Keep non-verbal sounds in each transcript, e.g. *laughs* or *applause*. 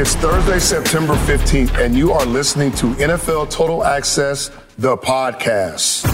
It's Thursday, September 15th, and you are listening to NFL Total Access, the podcast.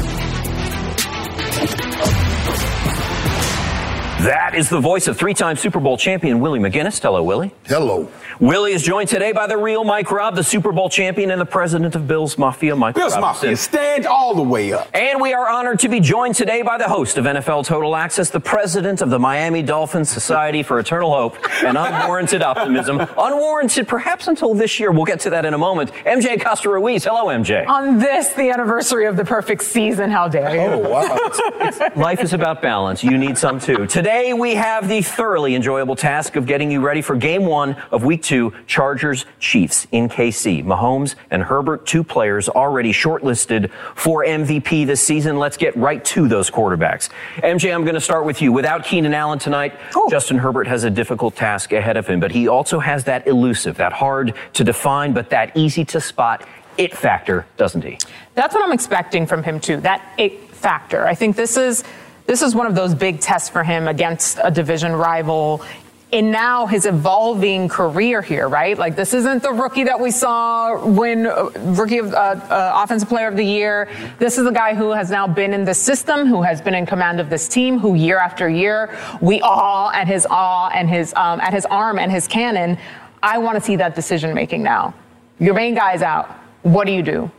That is the voice of three-time Super Bowl champion Willie McGinest. Hello, Willie. Hello. Willie is joined today by the real Mike Robb, the Super Bowl champion and the president of Bills Mafia, Mike Bills Robinson. Mafia, stand all the way up. And we are honored to be joined today by the host of NFL Total Access, the president of the Miami Dolphins Society for Eternal Hope and Unwarranted Optimism. *laughs* Unwarranted, perhaps until this year. We'll get to that in a moment. MJ Acosta Ruiz. Hello, MJ. On this, the anniversary of the perfect season, how dare you? Oh, wow. *laughs* Life is about balance. You need some too. Today, we have the thoroughly enjoyable task of getting you ready for game one of week two, Chargers Chiefs in KC. Mahomes and Herbert, two players already shortlisted for MVP this season. Let's get right to those quarterbacks. MJ, I'm going to start with you. Without Keenan Allen tonight, Justin Herbert has a difficult task ahead of him, but he also has that elusive, that hard to define, but that easy to spot it factor, doesn't he? That's what I'm expecting from him too. That it factor. I think this is this is one of those big tests for him against a division rival. In now his evolving career here, right? Like this isn't the rookie that we saw when uh, rookie of uh, uh, offensive player of the year. This is a guy who has now been in the system, who has been in command of this team, who year after year we all at his awe and his um, at his arm and his cannon. I want to see that decision making now. Your main guy's out. What do you do?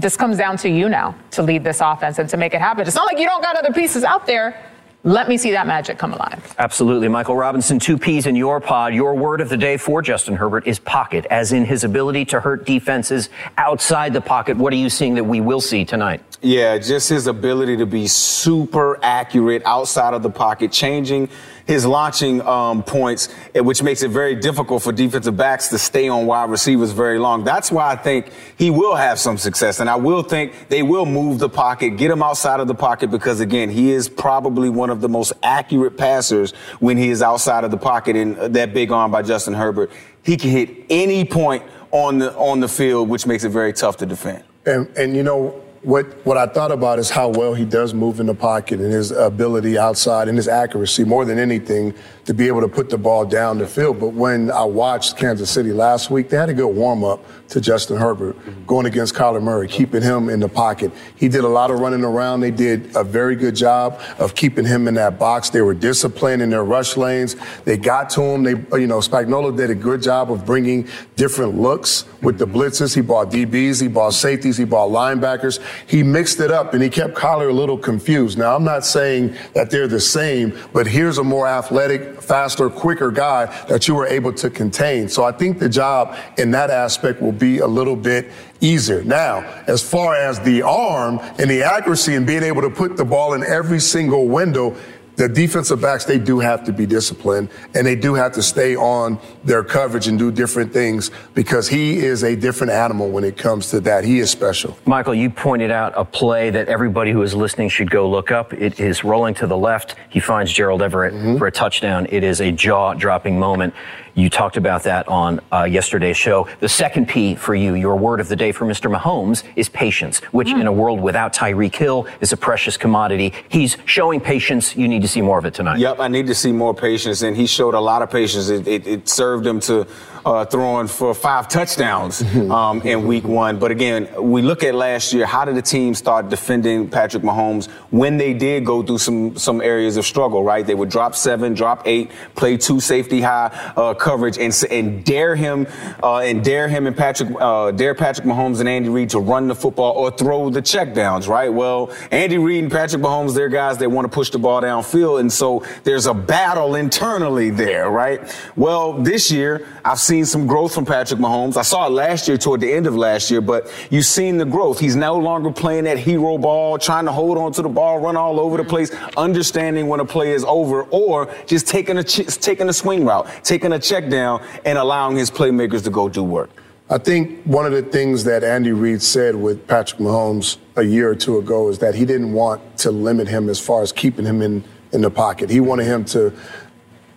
This comes down to you now to lead this offense and to make it happen. It's not like you don't got other pieces out there. Let me see that magic come alive. Absolutely. Michael Robinson, two P's in your pod. Your word of the day for Justin Herbert is pocket, as in his ability to hurt defenses outside the pocket. What are you seeing that we will see tonight? Yeah, just his ability to be super accurate outside of the pocket, changing his launching um, points, eh, which makes it very difficult for defensive backs to stay on wide receivers very long. That's why I think he will have some success, and I will think they will move the pocket, get him outside of the pocket, because again, he is probably one of the most accurate passers when he is outside of the pocket. And that big arm by Justin Herbert, he can hit any point on the on the field, which makes it very tough to defend. And, and you know, what, what I thought about is how well he does move in the pocket and his ability outside and his accuracy more than anything to be able to put the ball down the field. But when I watched Kansas City last week, they had a good warm up to Justin Herbert going against Kyler Murray, keeping him in the pocket. He did a lot of running around. They did a very good job of keeping him in that box. They were disciplined in their rush lanes. They got to him. They, you know, Spagnuolo did a good job of bringing different looks with the blitzes. He bought DBs, he bought safeties, he bought linebackers. He mixed it up and he kept Kyler a little confused. Now, I'm not saying that they're the same, but here's a more athletic, faster, quicker guy that you were able to contain. So I think the job in that aspect will be a little bit easier. Now, as far as the arm and the accuracy and being able to put the ball in every single window, the defensive backs, they do have to be disciplined and they do have to stay on their coverage and do different things because he is a different animal when it comes to that. He is special. Michael, you pointed out a play that everybody who is listening should go look up. It is rolling to the left. He finds Gerald Everett Mm-hmm. for a touchdown. It is a jaw dropping moment. You talked about that on uh, yesterday's show. The second P for you, your word of the day for Mr. Mahomes is patience, which in a world without Tyreek Hill is a precious commodity. He's showing patience. You need to see more of it tonight. Yep, I need to see more patience, and he showed a lot of patience. It, it, it served him to uh, throwing for five touchdowns *laughs* um, in week one. But again, we look at last year. How did the team start defending Patrick Mahomes when they did go through some some areas of struggle? Right, they would drop seven, drop eight, play two safety high uh, coverage, and and dare him uh, and dare him and Patrick uh, dare Patrick Mahomes and Andy Reid to run the football or throw the checkdowns. Right. Well, Andy Reid and Patrick Mahomes, they're guys that want to push the ball downfield field. And so there's a battle internally there, right? Well, this year, I've seen some growth from Patrick Mahomes. I saw it last year toward the end of last year, but you've seen the growth. He's no longer playing that hero ball, trying to hold on to the ball, run all over the place, understanding when a play is over, or just taking a, ch- taking a swing route, taking a check down, and allowing his playmakers to go do work. I think one of the things that Andy Reid said with Patrick Mahomes a year or two ago is that he didn't want to limit him as far as keeping him in, in the pocket. He wanted him to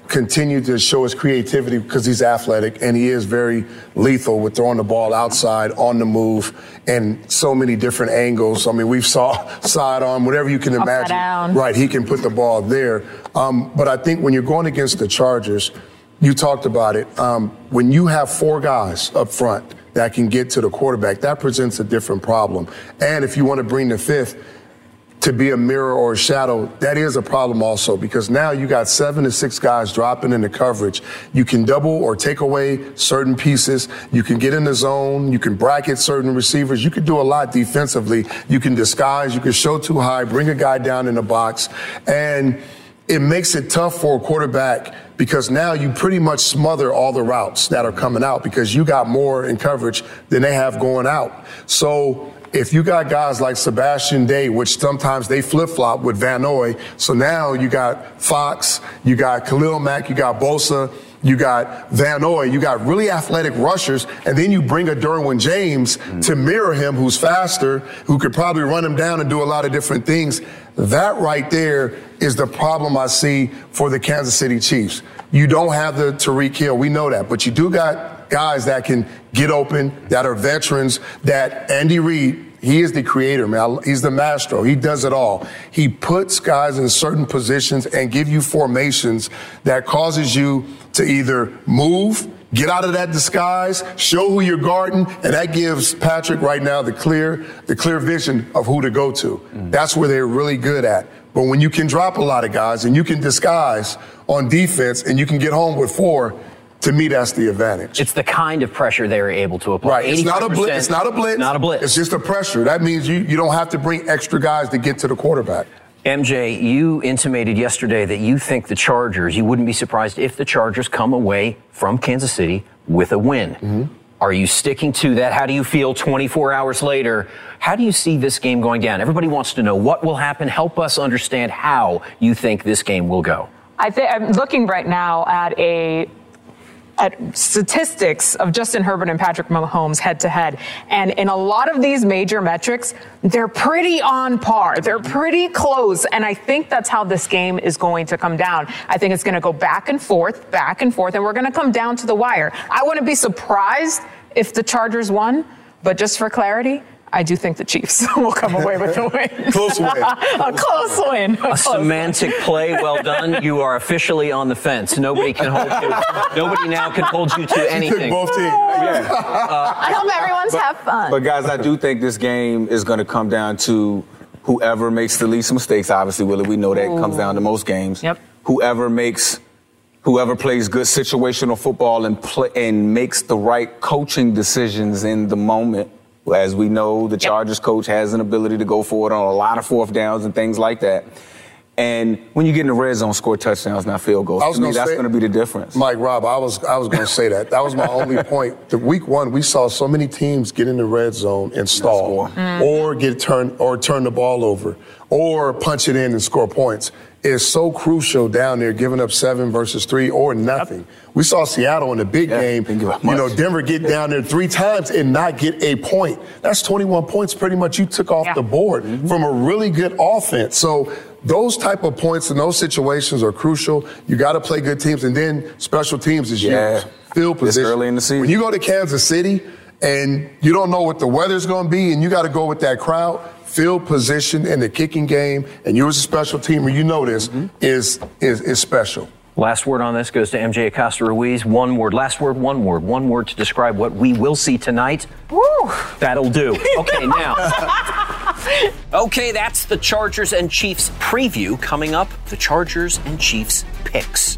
continue to show his creativity because he's athletic and he is very lethal with throwing the ball outside on the move and so many different angles. I mean, we've saw *laughs* sidearm, whatever you can imagine. Right, he can put the ball there. Um, but I think when you're going against the Chargers, you talked about it. Um, when you have four guys up front that can get to the quarterback, that presents a different problem. And if you want to bring the fifth to be a mirror or a shadow, that is a problem also because now you got seven to six guys dropping into coverage. You can double or take away certain pieces. You can get in the zone. You can bracket certain receivers. You can do a lot defensively. You can disguise. You can show too high, bring a guy down in the box. And it makes it tough for a quarterback because now you pretty much smother all the routes that are coming out because you got more in coverage than they have going out. So if you got guys like Sebastian Day, which sometimes they flip flop with Van Noy, so now you got Fox, you got Khalil Mack, you got Bosa, you got Van Noy, you got really athletic rushers, and then you bring a Derwin James to mirror him, who's faster, who could probably run him down and do a lot of different things. That right there is the problem I see for the Kansas City Chiefs. You don't have the Tyreek Hill, we know that, but you do got guys that can get open, that are veterans, that Andy Reid, he is the creator, man. He's the maestro. He does it all. He puts guys in certain positions and give you formations that causes you to either move, get out of that disguise, show who you're guarding, and that gives Patrick right now the clear, the clear vision of who to go to. Mm. That's where they're really good at. But when you can drop a lot of guys and you can disguise on defense and you can get home with four, to me, that's the advantage. It's the kind of pressure they're able to apply. Right. It's not a blitz. It's not a blitz. Not a blitz. It's just a pressure. That means you, you don't have to bring extra guys to get to the quarterback. MJ, you intimated yesterday that you think the Chargers, you wouldn't be surprised if the Chargers come away from Kansas City with a win. Mm-hmm. Are you sticking to that? How do you feel 24 hours later? How do you see this game going down? Everybody wants to know what will happen. Help us understand how you think this game will go. I think I'm looking right now at a at statistics of Justin Herbert and Patrick Mahomes head to head. And in a lot of these major metrics, they're pretty on par. They're pretty close. And I think that's how this game is going to come down. I think it's going to go back and forth, back and forth, and we're going to come down to the wire. I wouldn't be surprised if the Chargers won, but just for clarity, I do think the Chiefs *laughs* will come away with the win. *laughs* Close win. *laughs* a close win. A close win. semantic play, well done. You are officially on the fence. Nobody can hold you. Nobody now can hold you to Took anything. both teams. I hope everyone's have fun. But guys, I do think this game is going to come down to whoever makes the least mistakes. Obviously, Willie, we know that comes down to most games. Yep. Whoever makes, whoever plays good situational football and play, and makes the right coaching decisions in the moment. As we know, the Chargers coach has an ability to go forward on a lot of fourth downs and things like that. And when you get in the red zone, score touchdowns, not field goals. I was to me, gonna that's say- going to be the difference. Mike Rob, I was I was going to say that. That was my only *laughs* point. The week one, we saw so many teams get in the red zone and stall, score. or get turned or turn the ball over, or punch it in and score points. It's so crucial down there, giving up seven versus three or nothing. We saw Seattle in the big Yeah, game. You know. Denver get down there three times and not get a point. That's 21 points pretty much you took off Yeah. the board mm-hmm. from a really good offense. So those type of points in those situations are crucial. You got to play good teams, and then special teams is Yeah. huge. Field position early in the season. When you go to Kansas City and you don't know what the weather's going to be, and you got to go with that crowd. Field position in the kicking game, and you as a special teamer, you know this Mm-hmm. is is is special. Last word on this goes to MJ Acosta Ruiz. One word. Last word, one word. One word to describe what we will see tonight. Woo. That'll do. *laughs* Okay, now. okay, that's the Chargers and Chiefs preview. Coming up, the Chargers and Chiefs picks.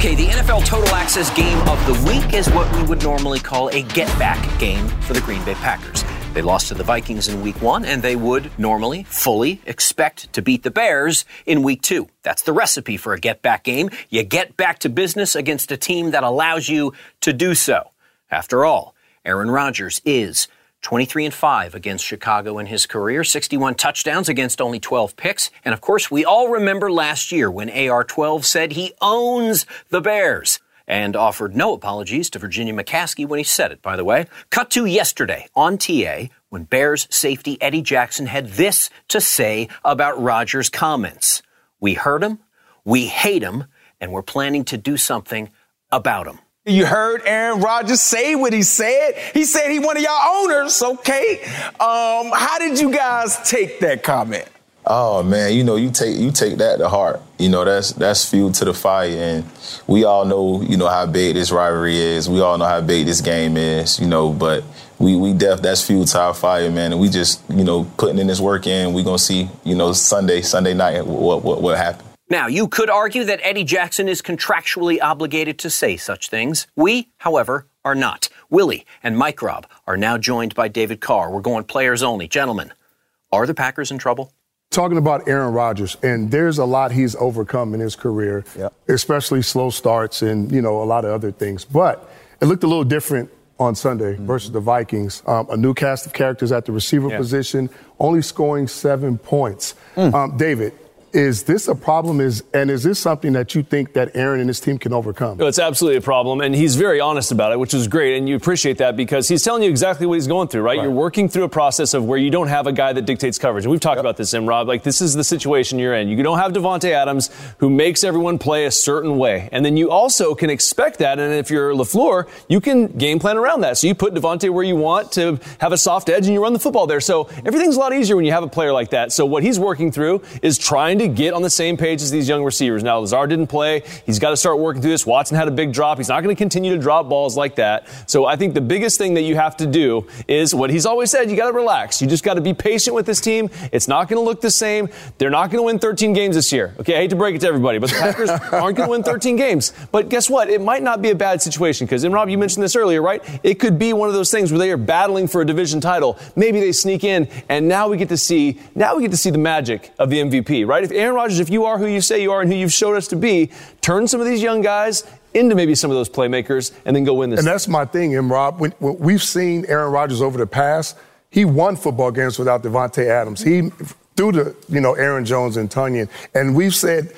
Okay, the NFL Total Access game of the week is what we would normally call a get back game for the Green Bay Packers. They lost to the Vikings in week one, and they would normally fully expect to beat the Bears in week two. That's the recipe for a get back game. You get back to business against a team that allows you to do so. After all, Aaron Rodgers is 23 and 5 against Chicago in his career, 61 touchdowns against only 12 picks. And of course, we all remember last year when AR12 said he owns the Bears and offered no apologies to Virginia McCaskey when he said it, by the way. Cut to yesterday on TA when Bears safety Eddie Jackson had this to say about Rodgers' comments. We heard him, we hate him, and we're planning to do something about him. You heard Aaron Rodgers say what he said. He said he one of y'all owners, okay? Um, how did you guys take that comment? Oh man, you know you take you take that to heart. You know that's that's fuel to the fire, and we all know you know how big this rivalry is. We all know how big this game is. You know, but we we def that's fuel to our fire, man. And we just you know putting in this work in. We gonna see you know Sunday Sunday night what what what happened. Now, you could argue that Eddie Jackson is contractually obligated to say such things. We, however, are not. Willie and Mike Rob are now joined by David Carr. We're going players only. Gentlemen, are the Packers in trouble? Talking about Aaron Rodgers, and there's a lot he's overcome in his career, yep. especially slow starts and, you know, a lot of other things. But it looked a little different on Sunday mm-hmm. versus the Vikings. Um, a new cast of characters at the receiver yeah. position, only scoring seven points. Mm. Um, David, is this a problem? Is and is this something that you think that Aaron and his team can overcome? No, it's absolutely a problem, and he's very honest about it, which is great, and you appreciate that because he's telling you exactly what he's going through. Right? right. You're working through a process of where you don't have a guy that dictates coverage, and we've talked yep. about this, and Rob. Like this is the situation you're in. You don't have Davante Adams who makes everyone play a certain way, and then you also can expect that. And if you're Lafleur, you can game plan around that. So you put Davante where you want to have a soft edge, and you run the football there. So everything's a lot easier when you have a player like that. So what he's working through is trying to get on the same page as these young receivers. Now, Lazard didn't play. He's got to start working through this. Watson had a big drop. He's not going to continue to drop balls like that. So I think the biggest thing that you have to do is what he's always said you got to relax. You just got to be patient with this team. It's not going to look the same. They're not going to win 13 games this year. Okay, I hate to break it to everybody, but the Packers *laughs* aren't going to win 13 games. But guess what? It might not be a bad situation because, and Rob, you mentioned this earlier, right? It could be one of those things where they are battling for a division title. Maybe they sneak in, and now we get to see, now we get to see the magic of the MVP, right? If Aaron Rodgers, if you are are who you say you are and who you've showed us to be. Turn some of these young guys into maybe some of those playmakers and then go win this. And that's my thing, and Rob. When, when we've seen Aaron Rodgers over the past, he won football games without Davante Adams. He through the you know Aaron Jones and Tonyan, and we've said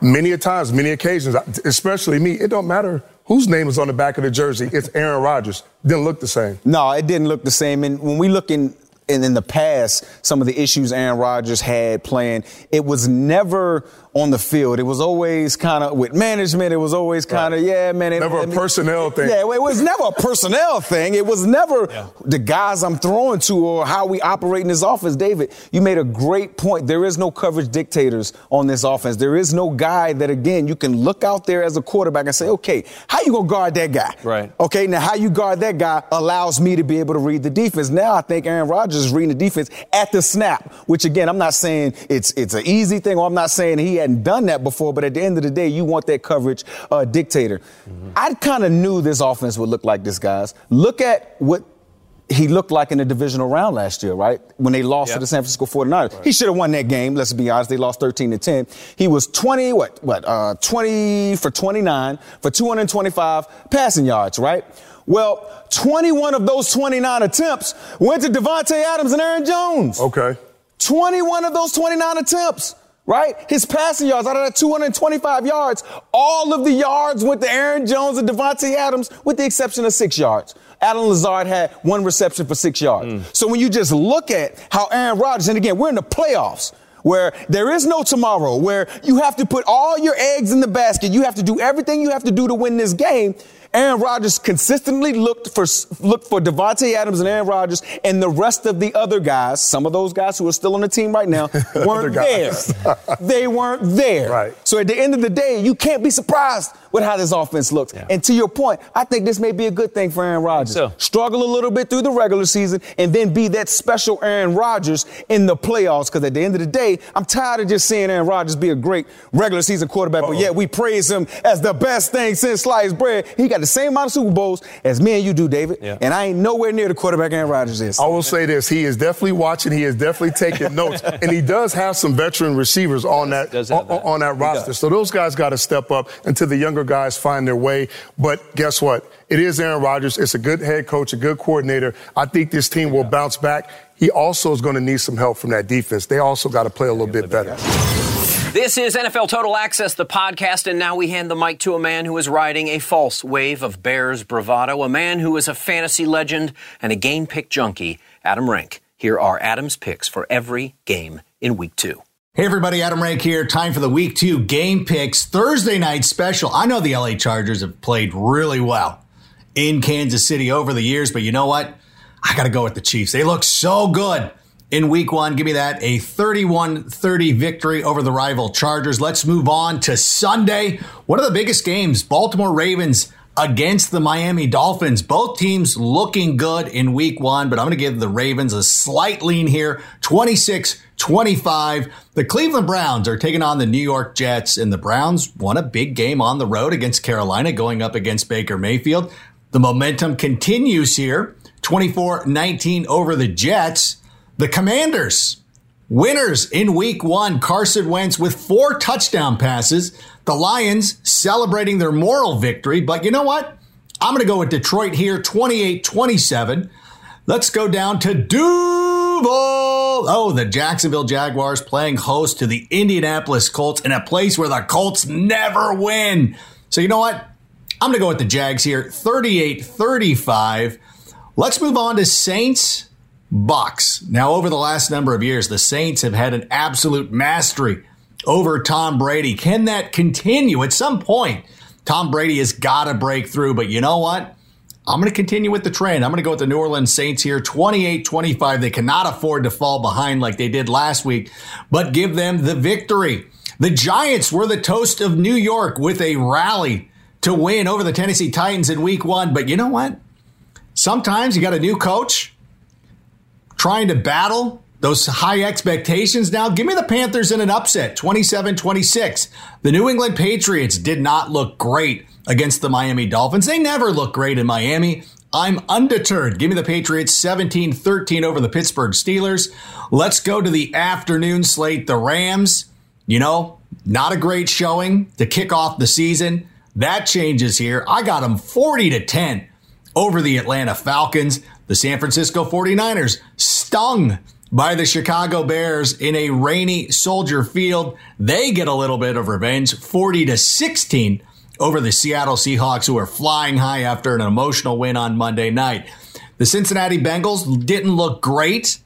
many a times, many occasions, especially me, it don't matter whose name is on the back of the jersey. It's Aaron Rodgers. Didn't look the same. No, it didn't look the same. And when we look in in, in the past, some of the issues Aaron Rodgers had playing, it was never on the field. It was always kind of with management. It was always kind of right. yeah, man. It, never a personnel thing. Yeah, it was never a personnel thing. It was never yeah. the guys I'm throwing to or how we operate in this offense. David, you made a great point. There is no coverage dictators on this offense. There is no guy that again you can look out there as a quarterback and say, okay, how you gonna guard that guy? Right. Okay, now how you guard that guy allows me to be able to read the defense. Now I think Aaron Rodgers is reading the defense at the snap, which again I'm not saying it's it's an easy thing or I'm not saying he hadn't done that before, but at the end of the day, you want that coverage uh, dictator. Mm-hmm. I kind of knew this offense would look like this, guys. Look at what he looked like in the divisional round last year, right? When they lost yep. to the San Francisco 49ers. Right. He should have won that game, let's be honest. They lost 13 to 10. He was 20, what, what, uh, 20 for 29 for 225 passing yards, right? Well, 21 of those 29 attempts went to Davante Adams and Aaron Jones. Okay. 21 of those 29 attempts right? His passing yards out of that 225 yards, all of the yards went to Aaron Jones and Davante Adams, with the exception of six yards. Allen Lazard had one reception for six yards. Mm. So when you just look at how Aaron Rodgers, and again, we're in the playoffs where there is no tomorrow, where you have to put all your eggs in the basket. You have to do everything you have to do to win this game. Aaron Rodgers consistently looked for looked for Davante Adams and Aaron Rodgers and the rest of the other guys. Some of those guys who are still on the team right now *laughs* weren't there. they weren't there. Right. So at the end of the day, you can't be surprised with how this offense looks. Yeah. And to your point, I think this may be a good thing for Aaron Rodgers. So. Struggle a little bit through the regular season and then be that special Aaron Rodgers in the playoffs. Because at the end of the day, I'm tired of just seeing Aaron Rodgers be a great regular season quarterback, Uh-oh. but yet we praise him as the best thing since sliced bread. He got the same amount of Super Bowls as me and you do, David. Yeah. And I ain't nowhere near the quarterback Aaron Rodgers is. I will say this: he is definitely watching. He is definitely taking *laughs* notes, and he does have some veteran receivers on that, on, that. on that roster. So those guys got to step up until the younger guys find their way. But guess what? It is Aaron Rodgers. It's a good head coach, a good coordinator. I think this team will bounce back. He also is going to need some help from that defense. They also got to play a little bit better. This is NFL Total Access, the podcast, and now we hand the mic to a man who is riding a false wave of Bears bravado, a man who is a fantasy legend and a game pick junkie, Adam Rank. Here are Adam's picks for every game in week two. Hey everybody, Adam Rank here. Time for the week two game picks Thursday night special. I know the LA Chargers have played really well in Kansas City over the years, but you know what? I got to go with the Chiefs. They look so good in week one. Give me that. A 31 30 victory over the rival Chargers. Let's move on to Sunday. One of the biggest games Baltimore Ravens against the Miami Dolphins. Both teams looking good in week one, but I'm going to give the Ravens a slight lean here 26 25. The Cleveland Browns are taking on the New York Jets, and the Browns won a big game on the road against Carolina, going up against Baker Mayfield. The momentum continues here 24 19 over the Jets. The Commanders, winners in week one, Carson Wentz with four touchdown passes. The Lions celebrating their moral victory. But you know what? I'm going to go with Detroit here, 28 27. Let's go down to Duval. Oh, the Jacksonville Jaguars playing host to the Indianapolis Colts in a place where the Colts never win. So, you know what? I'm going to go with the Jags here, 38 35. Let's move on to Saints Bucks. Now, over the last number of years, the Saints have had an absolute mastery over Tom Brady. Can that continue? At some point, Tom Brady has got to break through, but you know what? I'm going to continue with the trend. I'm going to go with the New Orleans Saints here, 28 25. They cannot afford to fall behind like they did last week, but give them the victory. The Giants were the toast of New York with a rally to win over the Tennessee Titans in week one. But you know what? Sometimes you got a new coach trying to battle those high expectations now. Give me the Panthers in an upset, 27 26. The New England Patriots did not look great against the Miami Dolphins. They never look great in Miami. I'm undeterred. Give me the Patriots 17 13 over the Pittsburgh Steelers. Let's go to the afternoon slate. The Rams, you know, not a great showing to kick off the season. That changes here. I got them 40 to 10 over the Atlanta Falcons. The San Francisco 49ers stung by the Chicago Bears in a rainy Soldier Field. They get a little bit of revenge, 40 to 16 over the Seattle Seahawks, who are flying high after an emotional win on Monday night. The Cincinnati Bengals didn't look great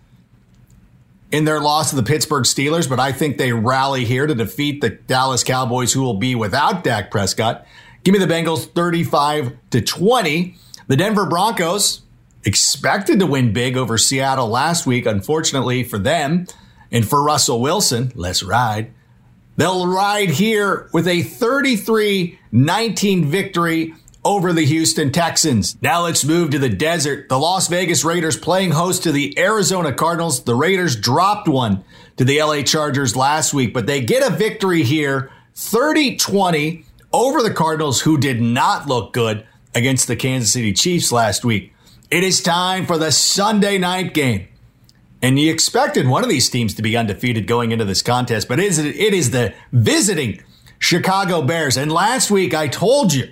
in their loss to the Pittsburgh Steelers, but I think they rally here to defeat the Dallas Cowboys, who will be without Dak Prescott. Give me the Bengals 35 to 20. The Denver Broncos expected to win big over Seattle last week. Unfortunately for them and for Russell Wilson, let's ride. They'll ride here with a 33 19 victory over the Houston Texans. Now let's move to the desert. The Las Vegas Raiders playing host to the Arizona Cardinals. The Raiders dropped one to the LA Chargers last week, but they get a victory here 30 20 over the Cardinals, who did not look good against the Kansas City Chiefs last week. It is time for the Sunday night game. And you expected one of these teams to be undefeated going into this contest, but it is, it is the visiting Chicago Bears. And last week I told you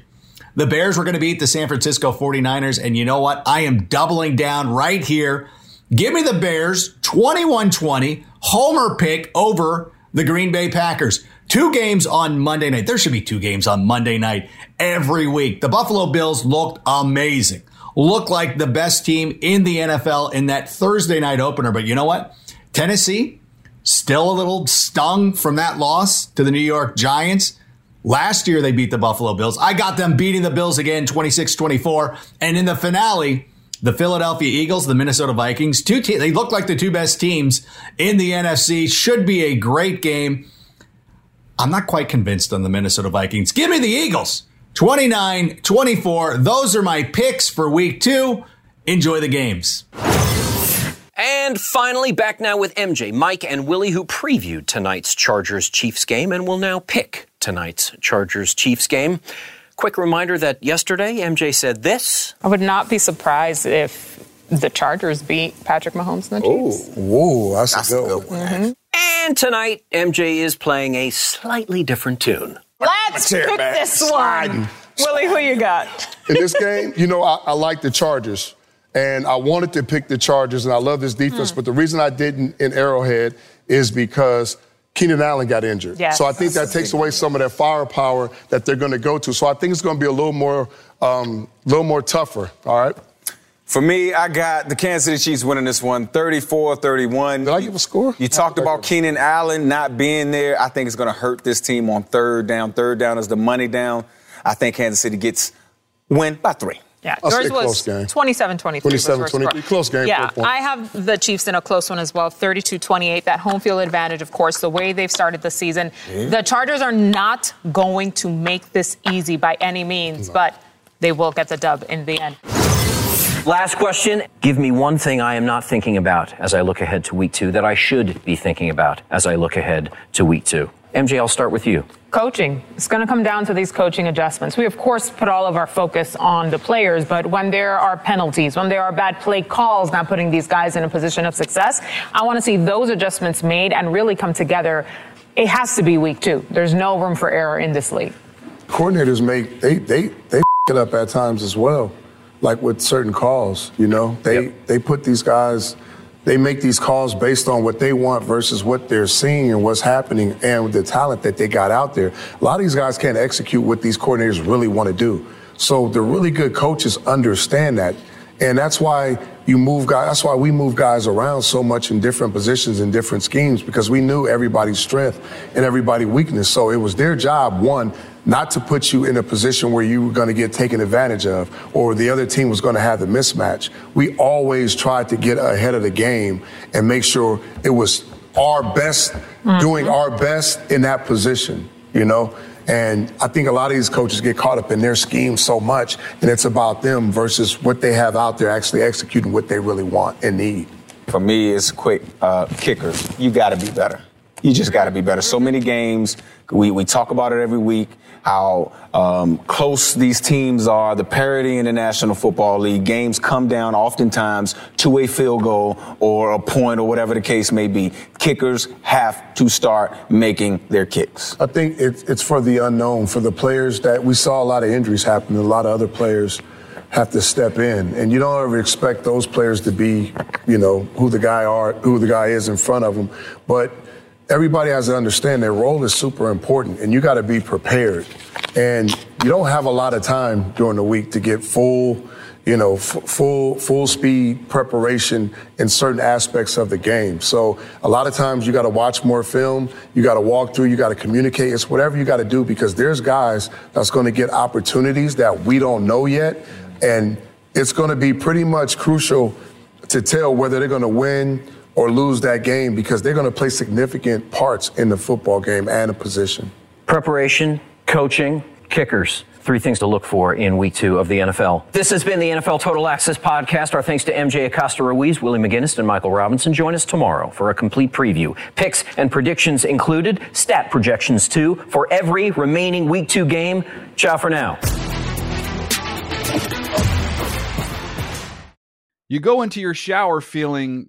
the Bears were going to beat the San Francisco 49ers. And you know what? I am doubling down right here. Give me the Bears 21 20, homer pick over the Green Bay Packers. Two games on Monday night. There should be two games on Monday night every week. The Buffalo Bills looked amazing. Looked like the best team in the NFL in that Thursday night opener. But you know what? Tennessee still a little stung from that loss to the New York Giants. Last year they beat the Buffalo Bills. I got them beating the Bills again 26-24. And in the finale, the Philadelphia Eagles, the Minnesota Vikings, two te- they look like the two best teams in the NFC. Should be a great game. I'm not quite convinced on the Minnesota Vikings. Give me the Eagles. 29 24. Those are my picks for week two. Enjoy the games. And finally, back now with MJ, Mike, and Willie, who previewed tonight's Chargers Chiefs game and will now pick tonight's Chargers Chiefs game. Quick reminder that yesterday MJ said this. I would not be surprised if the Chargers beat Patrick Mahomes and the Chiefs. Whoa, that's, that's a good one. Mm-hmm. And tonight, MJ is playing a slightly different tune. Let's pick this one. Willie, who you got? In this game, you know, I, I like the Chargers. And I wanted to pick the Chargers, and I love this defense. Mm. But the reason I didn't in Arrowhead is because Keenan Allen got injured. Yes. So I think that takes away some of that firepower that they're going to go to. So I think it's going to be a little more, um, little more tougher. All right. For me, I got the Kansas City Chiefs winning this one 34 31. Did I give a score? You talked about Keenan Allen not being there. I think it's going to hurt this team on third down. Third down is the money down. I think Kansas City gets win by three. Yeah, yours was 27 23. 27 23. Close game. Yeah, I have the Chiefs in a close one as well 32 28. That home field advantage, of course, the way they've started the season. Yeah. The Chargers are not going to make this easy by any means, no. but they will get the dub in the end. Last question. Give me one thing I am not thinking about as I look ahead to week two that I should be thinking about as I look ahead to week two. MJ, I'll start with you. Coaching. It's going to come down to these coaching adjustments. We, of course, put all of our focus on the players, but when there are penalties, when there are bad play calls, not putting these guys in a position of success, I want to see those adjustments made and really come together. It has to be week two. There's no room for error in this league. Coordinators make, they, they, they *laughs* it up at times as well, like with certain calls, you know? They, yep. they put these guys they make these calls based on what they want versus what they're seeing and what's happening and the talent that they got out there. A lot of these guys can't execute what these coordinators really want to do. So the really good coaches understand that. And that's why you move guys, that's why we move guys around so much in different positions and different schemes because we knew everybody's strength and everybody's weakness. So it was their job, one, not to put you in a position where you were going to get taken advantage of or the other team was going to have the mismatch. We always tried to get ahead of the game and make sure it was our best, mm-hmm. doing our best in that position, you know? And I think a lot of these coaches get caught up in their scheme so much, and it's about them versus what they have out there actually executing what they really want and need. For me, it's quick uh, kickers. You got to be better. You just got to be better. So many games. We, we talk about it every week how um, close these teams are, the parity in the National Football League. Games come down oftentimes to a field goal or a point or whatever the case may be. Kickers have to start making their kicks. I think it's, it's for the unknown, for the players that we saw a lot of injuries happen, a lot of other players have to step in. And you don't ever expect those players to be, you know, who the guy are, who the guy is in front of them. But everybody has to understand their role is super important and you got to be prepared. And you don't have a lot of time during the week to get full, you know, f- full full speed preparation in certain aspects of the game. So a lot of times you got to watch more film, you got to walk through, you got to communicate. It's whatever you got to do because there's guys that's going to get opportunities that we don't know yet, and it's going to be pretty much crucial to tell whether they're going to win or lose that game because they're going to play significant parts in the football game and a position. Preparation, coaching, kickers. Three things to look for in week two of the NFL. This has been the NFL Total Access Podcast. Our thanks to MJ Acosta Ruiz, Willie McGinest, and Michael Robinson. Join us tomorrow for a complete preview. Picks and predictions included, stat projections too, for every remaining week two game. Ciao for now. You go into your shower feeling